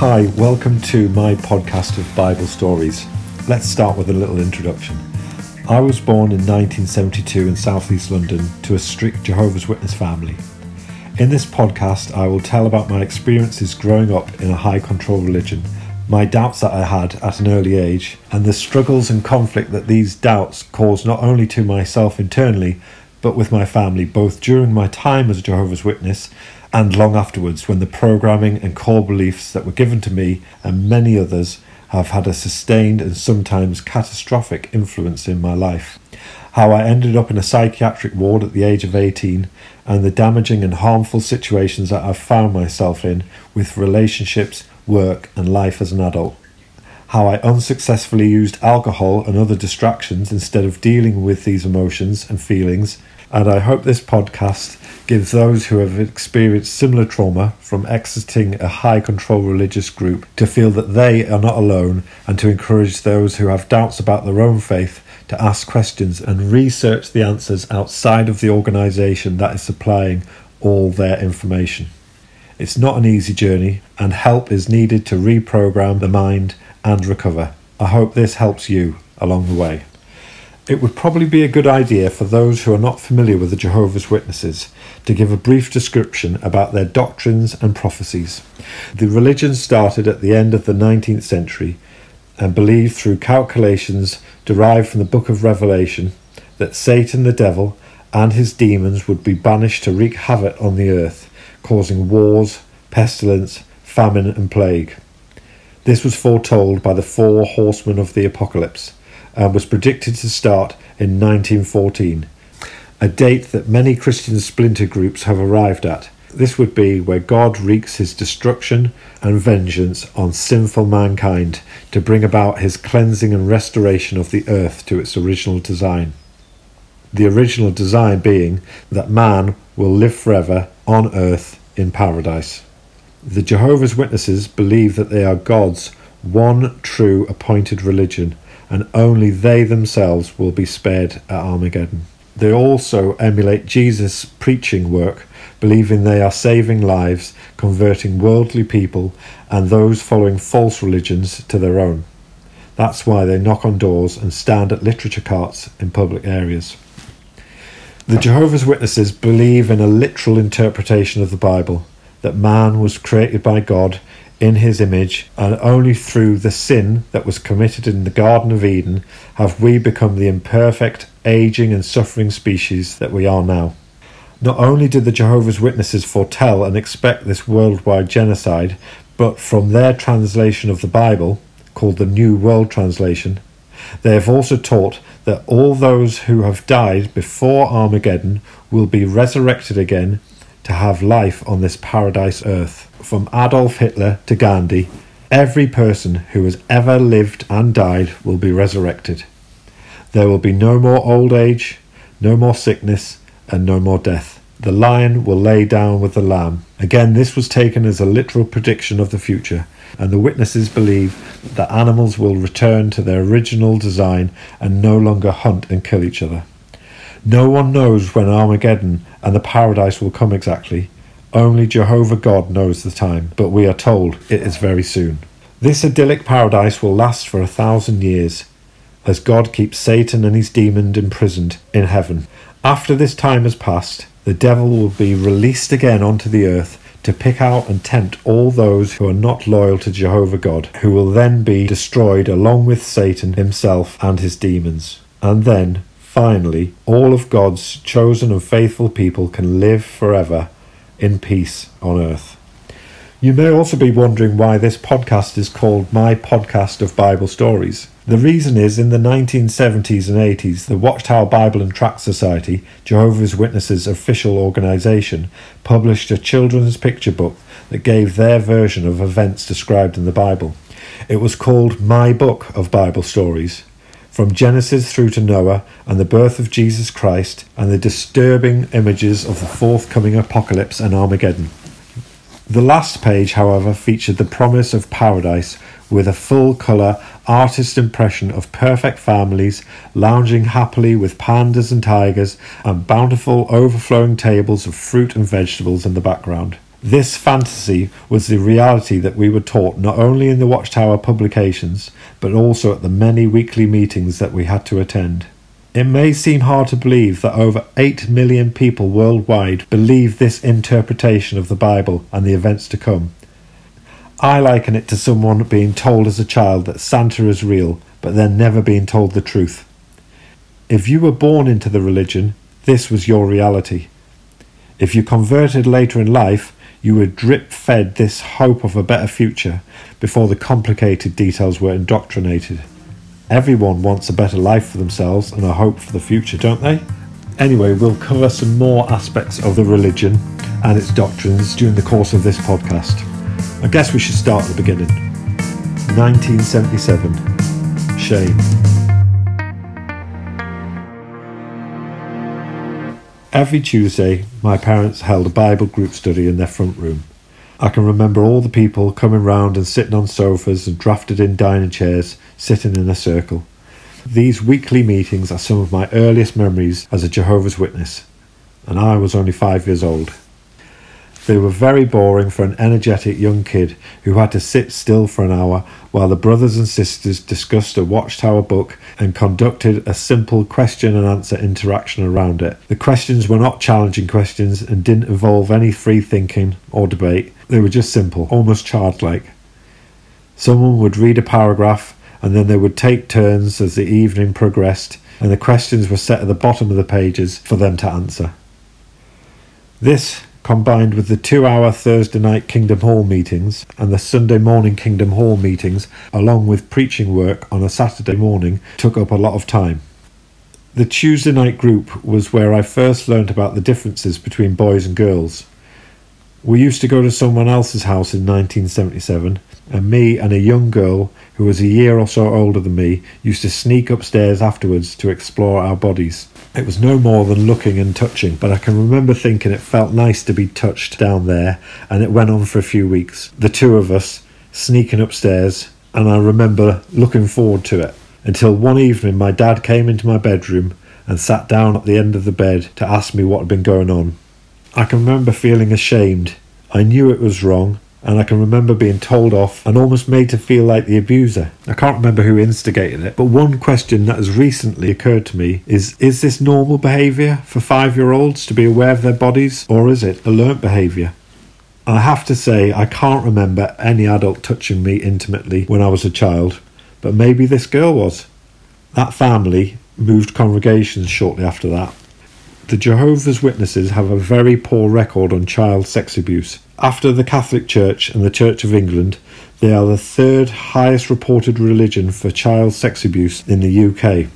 Hi, welcome to my podcast of Bible stories. Let's start with a little introduction. I was born in 1972 in southeast London to a strict Jehovah's Witness family. In this podcast, I will tell about my experiences growing up in a high control religion, my doubts that I had at an early age, and the struggles and conflict that these doubts caused not only to myself internally, but with my family, both during my time as a Jehovah's Witness and long afterwards, when the programming and core beliefs that were given to me and many others have had a sustained and sometimes catastrophic influence in my life. How I ended up in a psychiatric ward at the age of 18, and the damaging and harmful situations that I've found myself in with relationships, work, and life as an adult. How I unsuccessfully used alcohol and other distractions instead of dealing with these emotions and feelings and I hope this podcast gives those who have experienced similar trauma from exiting a high control religious group to feel that they are not alone and to encourage those who have doubts about their own faith to ask questions and research the answers outside of the organisation that is supplying all their information. It's not an easy journey, and help is needed to reprogram the mind and recover. I hope this helps you along the way. It would probably be a good idea for those who are not familiar with the Jehovah's Witnesses to give a brief description about their doctrines and prophecies. The religion started at the end of the 19th century and believed through calculations derived from the book of Revelation that Satan the devil and his demons would be banished to wreak havoc on the earth, causing wars, pestilence, famine, and plague. This was foretold by the four horsemen of the apocalypse and was predicted to start in 1914, a date that many Christian splinter groups have arrived at. This would be where God wreaks his destruction and vengeance on sinful mankind to bring about his cleansing and restoration of the earth to its original design. The original design being that man will live forever on earth in paradise. The Jehovah's Witnesses believe that they are God's one true appointed religion and only they themselves will be spared at Armageddon. They also emulate Jesus' preaching work, believing they are saving lives, converting worldly people and those following false religions to their own. That's why they knock on doors and stand at literature carts in public areas. The Jehovah's Witnesses believe in a literal interpretation of the Bible, that man was created by God in his image, and only through the sin that was committed in the Garden of Eden have we become the imperfect, aging, and suffering species that we are now. Not only did the Jehovah's Witnesses foretell and expect this worldwide genocide, but from their translation of the Bible, called the New World Translation, they have also taught that all those who have died before Armageddon will be resurrected again to have life on this paradise earth. From Adolf Hitler to Gandhi, every person who has ever lived and died will be resurrected. There will be no more old age, no more sickness, and no more death. The lion will lay down with the lamb. Again, this was taken as a literal prediction of the future, and the witnesses believe that animals will return to their original design and no longer hunt and kill each other. No one knows when Armageddon and the paradise will come exactly. Only Jehovah God knows the time, but we are told it is very soon. This idyllic paradise will last for a thousand years, as God keeps Satan and his demons imprisoned in heaven. After this time has passed, the devil will be released again onto the earth to pick out and tempt all those who are not loyal to Jehovah God, who will then be destroyed along with Satan himself and his demons. And then Finally, all of God's chosen and faithful people can live forever in peace on earth. You may also be wondering why this podcast is called My Podcast of Bible Stories. The reason is in the 1970s and 80s, the Watchtower Bible and Tract Society, Jehovah's Witnesses' official organisation, published a children's picture book that gave their version of events described in the Bible. It was called My Book of Bible Stories, from Genesis through to Noah and the birth of Jesus Christ and the disturbing images of the forthcoming apocalypse and Armageddon. The last page, however, featured the promise of paradise with a full colour artist impression of perfect families lounging happily with pandas and tigers and bountiful overflowing tables of fruit and vegetables in the background. This fantasy was the reality that we were taught not only in the Watchtower publications, but also at the many weekly meetings that we had to attend. It may seem hard to believe that over 8 million people worldwide believe this interpretation of the Bible and the events to come. I liken it to someone being told as a child that Santa is real, but then never being told the truth. If you were born into the religion, this was your reality. If you converted later in life, you were drip fed this hope of a better future before the complicated details were indoctrinated. Everyone wants a better life for themselves and a hope for the future, don't they? Anyway, we'll cover some more aspects of the religion and its doctrines during the course of this podcast. I guess we should start at the beginning. 1977. Shame. Every Tuesday, my parents held a Bible group study in their front room. I can remember all the people coming round and sitting on sofas and drafted in dining chairs, sitting in a circle. These weekly meetings are some of my earliest memories as a Jehovah's Witness, and I was only five years old. They were very boring for an energetic young kid who had to sit still for an hour while the brothers and sisters discussed a Watchtower book and conducted a simple question and answer interaction around it. The questions were not challenging questions and didn't involve any free thinking or debate, they were just simple, almost childlike. Someone would read a paragraph and then they would take turns as the evening progressed, and the questions were set at the bottom of the pages for them to answer. This combined with the two hour Thursday night Kingdom Hall meetings and the Sunday morning Kingdom Hall meetings, along with preaching work on a Saturday morning, took up a lot of time. The Tuesday night group was where I first learnt about the differences between boys and girls. We used to go to someone else's house in 1977, and me and a young girl who was a year or so older than me used to sneak upstairs afterwards to explore our bodies. It was no more than looking and touching, but I can remember thinking it felt nice to be touched down there, and it went on for a few weeks. The two of us sneaking upstairs, and I remember looking forward to it until one evening my dad came into my bedroom and sat down at the end of the bed to ask me what had been going on. I can remember feeling ashamed. I knew it was wrong, and I can remember being told off and almost made to feel like the abuser. I can't remember who instigated it, but one question that has recently occurred to me is Is this normal behaviour for five year olds to be aware of their bodies, or is it a learnt behaviour? I have to say, I can't remember any adult touching me intimately when I was a child, but maybe this girl was. That family moved congregations shortly after that. The Jehovah's Witnesses have a very poor record on child sex abuse. After the Catholic Church and the Church of England, they are the third highest reported religion for child sex abuse in the UK.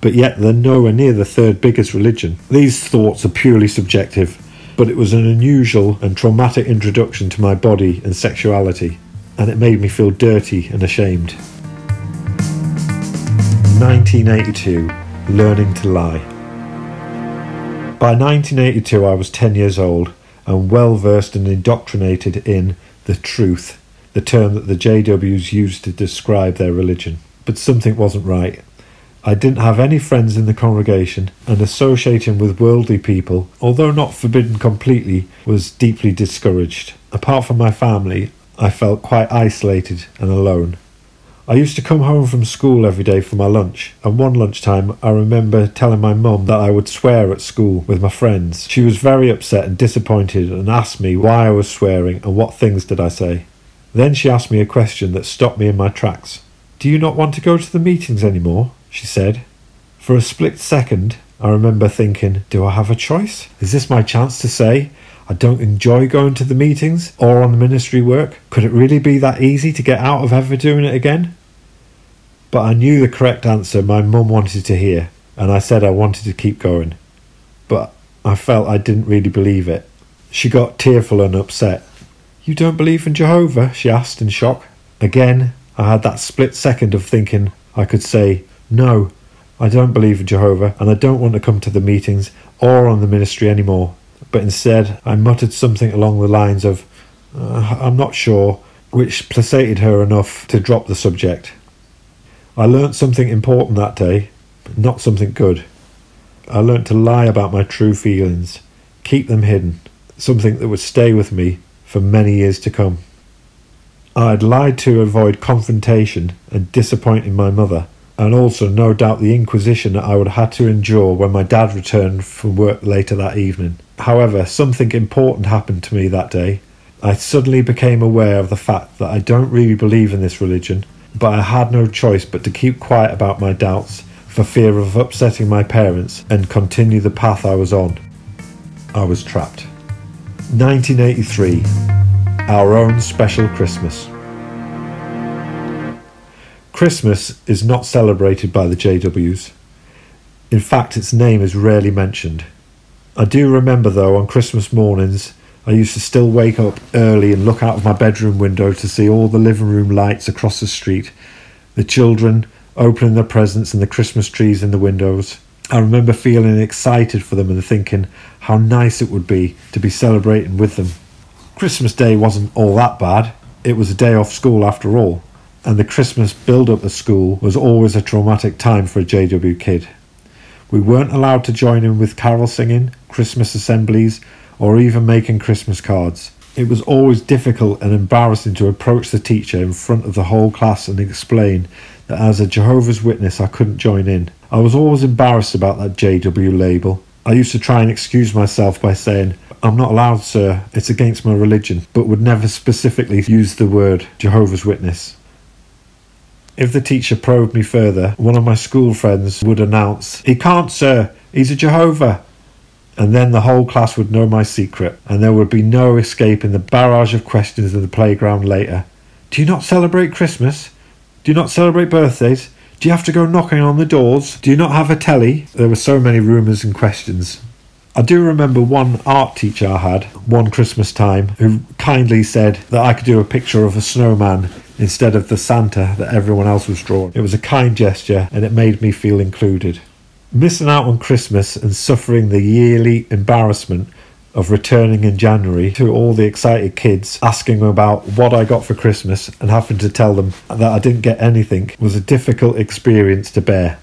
But yet they're nowhere near the third biggest religion. These thoughts are purely subjective, but it was an unusual and traumatic introduction to my body and sexuality, and it made me feel dirty and ashamed. 1982 Learning to Lie. By 1982, I was 10 years old and well versed and indoctrinated in the truth, the term that the JWs used to describe their religion. But something wasn't right. I didn't have any friends in the congregation, and associating with worldly people, although not forbidden completely, was deeply discouraged. Apart from my family, I felt quite isolated and alone. I used to come home from school every day for my lunch, and one lunchtime I remember telling my mum that I would swear at school with my friends. She was very upset and disappointed and asked me why I was swearing and what things did I say. Then she asked me a question that stopped me in my tracks. Do you not want to go to the meetings anymore? she said. For a split second, I remember thinking, do I have a choice? Is this my chance to say, I don't enjoy going to the meetings or on the ministry work? Could it really be that easy to get out of ever doing it again? But I knew the correct answer my mum wanted to hear, and I said I wanted to keep going. But I felt I didn't really believe it. She got tearful and upset. You don't believe in Jehovah? she asked in shock. Again, I had that split second of thinking I could say, No, I don't believe in Jehovah, and I don't want to come to the meetings or on the ministry anymore. But instead, I muttered something along the lines of, uh, I'm not sure, which placated her enough to drop the subject. I learnt something important that day, but not something good. I learnt to lie about my true feelings, keep them hidden, something that would stay with me for many years to come. I had lied to avoid confrontation and disappointing my mother, and also no doubt the inquisition that I would have had to endure when my dad returned from work later that evening. However, something important happened to me that day. I suddenly became aware of the fact that I don't really believe in this religion, but I had no choice but to keep quiet about my doubts for fear of upsetting my parents and continue the path I was on. I was trapped. 1983, our own special Christmas. Christmas is not celebrated by the JWs. In fact, its name is rarely mentioned. I do remember, though, on Christmas mornings, I used to still wake up early and look out of my bedroom window to see all the living room lights across the street, the children opening their presents and the Christmas trees in the windows. I remember feeling excited for them and thinking how nice it would be to be celebrating with them. Christmas Day wasn't all that bad. It was a day off school after all, and the Christmas build up at school was always a traumatic time for a JW kid. We weren't allowed to join in with carol singing, Christmas assemblies, or even making Christmas cards. It was always difficult and embarrassing to approach the teacher in front of the whole class and explain that as a Jehovah's Witness I couldn't join in. I was always embarrassed about that JW label. I used to try and excuse myself by saying, I'm not allowed, sir, it's against my religion, but would never specifically use the word Jehovah's Witness. If the teacher probed me further, one of my school friends would announce, He can't, sir, he's a Jehovah. And then the whole class would know my secret, and there would be no escape in the barrage of questions in the playground later. Do you not celebrate Christmas? Do you not celebrate birthdays? Do you have to go knocking on the doors? Do you not have a telly? There were so many rumours and questions. I do remember one art teacher I had one Christmas time who kindly said that I could do a picture of a snowman instead of the Santa that everyone else was drawing. It was a kind gesture and it made me feel included. Missing out on Christmas and suffering the yearly embarrassment of returning in January to all the excited kids asking about what I got for Christmas and having to tell them that I didn't get anything was a difficult experience to bear.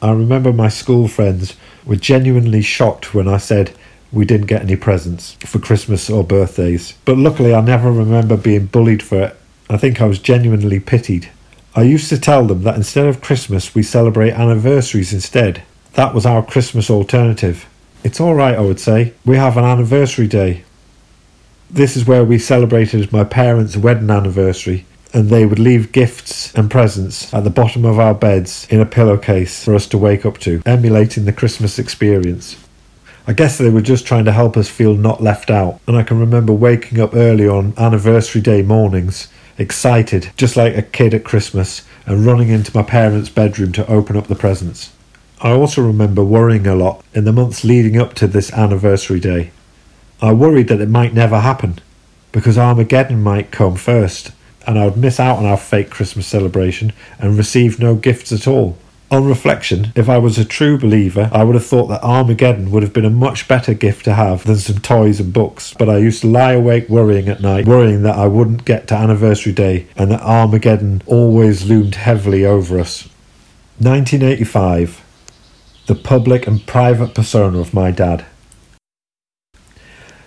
I remember my school friends were genuinely shocked when I said we didn't get any presents for Christmas or birthdays. But luckily, I never remember being bullied for it. I think I was genuinely pitied. I used to tell them that instead of Christmas, we celebrate anniversaries instead. That was our Christmas alternative. It's alright, I would say. We have an anniversary day. This is where we celebrated my parents' wedding anniversary, and they would leave gifts and presents at the bottom of our beds in a pillowcase for us to wake up to, emulating the Christmas experience. I guess they were just trying to help us feel not left out, and I can remember waking up early on anniversary day mornings, excited, just like a kid at Christmas, and running into my parents' bedroom to open up the presents. I also remember worrying a lot in the months leading up to this anniversary day. I worried that it might never happen, because Armageddon might come first, and I would miss out on our fake Christmas celebration and receive no gifts at all. On reflection, if I was a true believer, I would have thought that Armageddon would have been a much better gift to have than some toys and books. But I used to lie awake worrying at night, worrying that I wouldn't get to anniversary day and that Armageddon always loomed heavily over us. 1985. The public and private persona of my dad.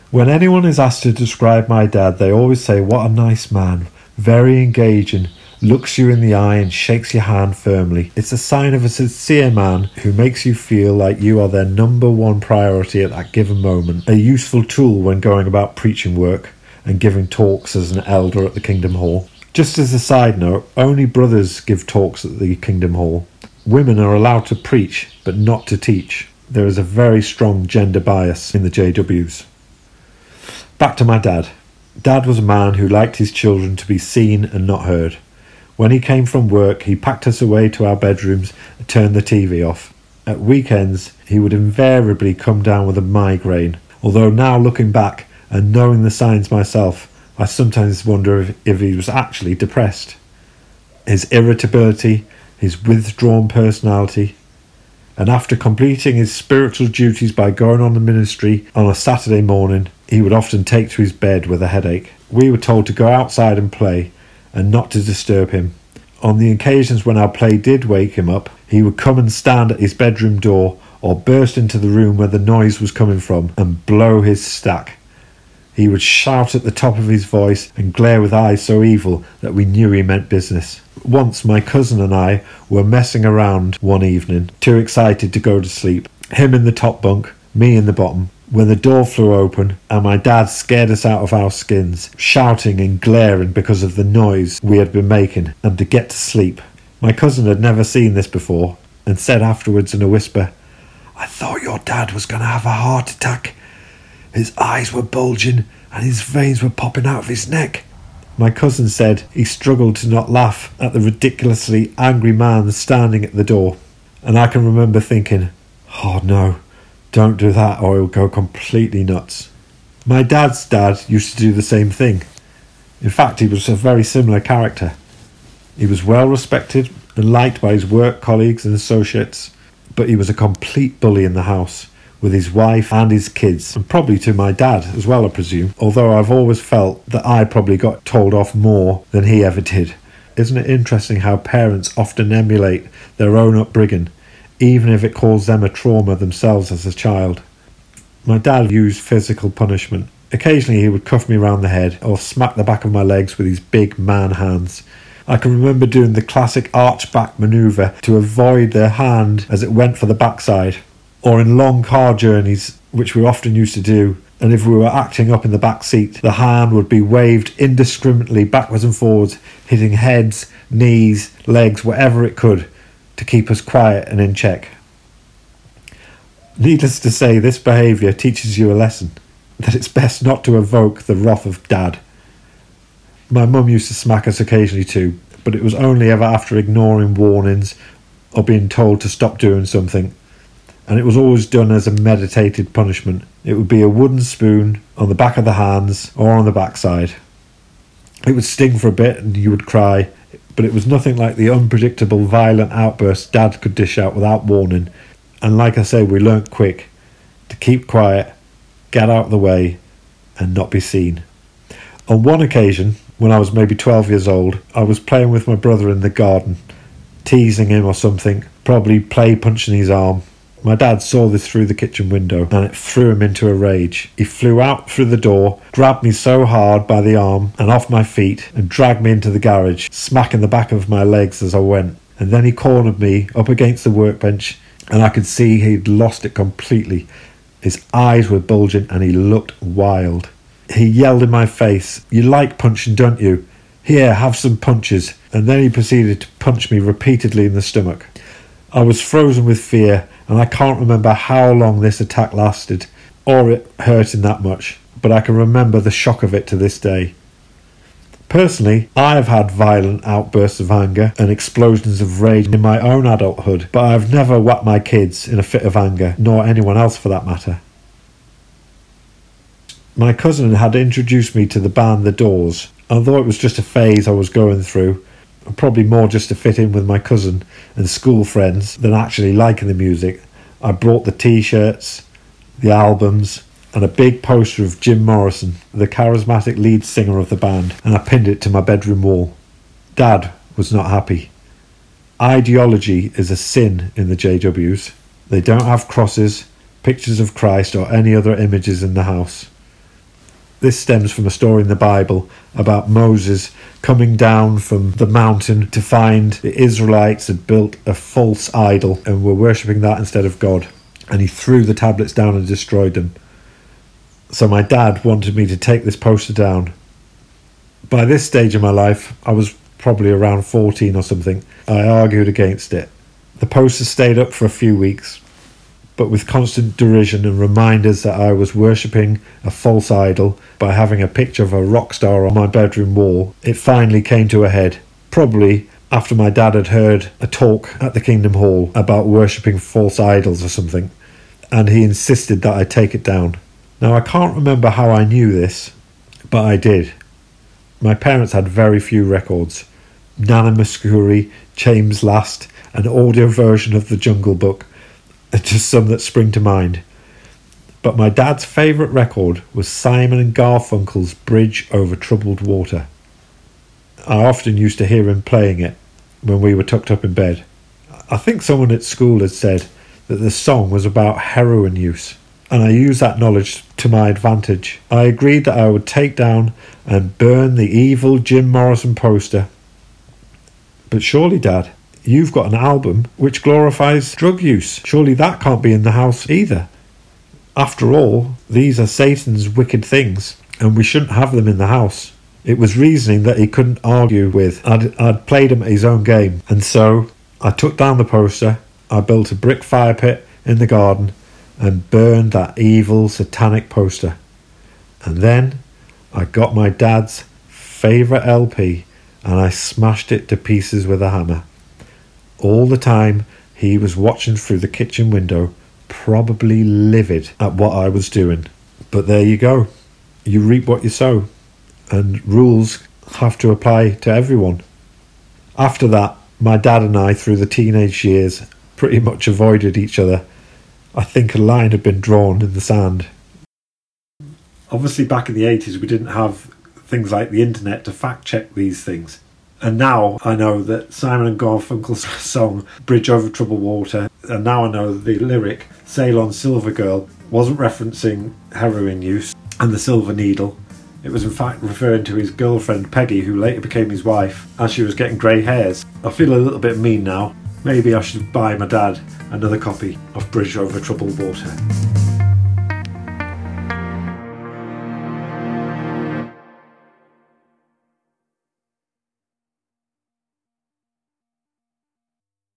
When anyone is asked to describe my dad, they always say, What a nice man very engaging, looks you in the eye and shakes your hand firmly. It's a sign of a sincere man who makes you feel like you are their number one priority at that given moment, a useful tool when going about preaching work and giving talks as an elder at the Kingdom Hall. Just as a side note, only brothers give talks at the Kingdom Hall. Women are allowed to preach, but not to teach. There is a very strong gender bias in the JWs. Back to my dad. Dad was a man who liked his children to be seen and not heard. When he came from work, he packed us away to our bedrooms and turned the TV off. At weekends, he would invariably come down with a migraine, although now looking back and knowing the signs myself, I sometimes wonder if, if he was actually depressed. His irritability, his withdrawn personality, and after completing his spiritual duties by going on the ministry on a Saturday morning, he would often take to his bed with a headache. We were told to go outside and play and not to disturb him. On the occasions when our play did wake him up, he would come and stand at his bedroom door or burst into the room where the noise was coming from and blow his stack. He would shout at the top of his voice and glare with eyes so evil that we knew he meant business. Once my cousin and I were messing around one evening, too excited to go to sleep. Him in the top bunk, me in the bottom, when the door flew open and my dad scared us out of our skins, shouting and glaring because of the noise we had been making and to get to sleep. My cousin had never seen this before and said afterwards in a whisper, I thought your dad was going to have a heart attack. His eyes were bulging and his veins were popping out of his neck. My cousin said he struggled to not laugh at the ridiculously angry man standing at the door, and I can remember thinking, oh no, don't do that or he'll go completely nuts. My dad's dad used to do the same thing. In fact, he was a very similar character. He was well respected and liked by his work colleagues and associates, but he was a complete bully in the house with his wife and his kids, and probably to my dad as well, I presume, although I've always felt that I probably got told off more than he ever did. Isn't it interesting how parents often emulate their own upbringing, even if it caused them a trauma themselves as a child? My dad used physical punishment. Occasionally he would cuff me round the head or smack the back of my legs with his big man hands. I can remember doing the classic arch back manoeuvre to avoid the hand as it went for the backside or in long car journeys, which we often used to do. And if we were acting up in the back seat, the hand would be waved indiscriminately backwards and forwards, hitting heads, knees, legs, whatever it could, to keep us quiet and in check. Needless to say, this behaviour teaches you a lesson that it's best not to evoke the wrath of dad. My mum used to smack us occasionally too, but it was only ever after ignoring warnings or being told to stop doing something and it was always done as a meditated punishment. It would be a wooden spoon on the back of the hands or on the backside. It would sting for a bit and you would cry, but it was nothing like the unpredictable violent outbursts Dad could dish out without warning. And like I say, we learnt quick to keep quiet, get out of the way, and not be seen. On one occasion, when I was maybe 12 years old, I was playing with my brother in the garden, teasing him or something, probably play punching his arm, my dad saw this through the kitchen window and it threw him into a rage. He flew out through the door, grabbed me so hard by the arm and off my feet, and dragged me into the garage, smacking the back of my legs as I went. And then he cornered me up against the workbench, and I could see he'd lost it completely. His eyes were bulging and he looked wild. He yelled in my face, You like punching, don't you? Here, have some punches. And then he proceeded to punch me repeatedly in the stomach. I was frozen with fear and I can't remember how long this attack lasted or it hurting that much, but I can remember the shock of it to this day. Personally, I have had violent outbursts of anger and explosions of rage in my own adulthood, but I have never whacked my kids in a fit of anger, nor anyone else for that matter. My cousin had introduced me to the band The Doors. Although it was just a phase I was going through, probably more just to fit in with my cousin and school friends than actually liking the music. I brought the t shirts, the albums, and a big poster of Jim Morrison, the charismatic lead singer of the band, and I pinned it to my bedroom wall. Dad was not happy. Ideology is a sin in the JWs. They don't have crosses, pictures of Christ, or any other images in the house. This stems from a story in the Bible about Moses coming down from the mountain to find the Israelites had built a false idol and were worshipping that instead of God. And he threw the tablets down and destroyed them. So my dad wanted me to take this poster down. By this stage of my life, I was probably around 14 or something. I argued against it. The poster stayed up for a few weeks, but with constant derision and reminders that I was worshipping a false idol by having a picture of a rock star on my bedroom wall, it finally came to a head. Probably after my dad had heard a talk at the Kingdom Hall about worshipping false idols or something, and he insisted that I take it down. Now, I can't remember how I knew this, but I did. My parents had very few records. Nana Mouskouri, James Last, an audio version of The Jungle Book, just some that spring to mind. But my dad's favourite record was Simon and Garfunkel's Bridge Over Troubled Water. I often used to hear him playing it when we were tucked up in bed. I think someone at school had said that the song was about heroin use. and I used that knowledge to my advantage. I agreed that I would take down and burn the evil Jim Morrison poster. But surely, Dad, you've got an album which glorifies drug use. Surely that can't be in the house either. After all, these are Satan's wicked things, and we shouldn't have them in the house. It was reasoning that he couldn't argue with. I'd, I'd played him at his own game, and so I took down the poster, I built a brick fire pit in the garden, and burned that evil satanic poster. And then I got my dad's favourite LP and I smashed it to pieces with a hammer. All the time he was watching through the kitchen window, probably livid at what I was doing. But there you go. You reap what you sow, and rules have to apply to everyone. After that, my dad and I, through the teenage years, pretty much avoided each other. I think a line had been drawn in the sand. Obviously, back in the 80s, we didn't have things like the internet to fact check these things. And now I know that Simon and Garfunkel's song Bridge Over Troubled Water, and now I know that the lyric Sail on Silver Girl wasn't referencing heroin use and the silver needle. It was in fact referring to his girlfriend Peggy, who later became his wife, as she was getting grey hairs. I feel a little bit mean now. Maybe I should buy my dad another copy of Bridge Over Troubled Water.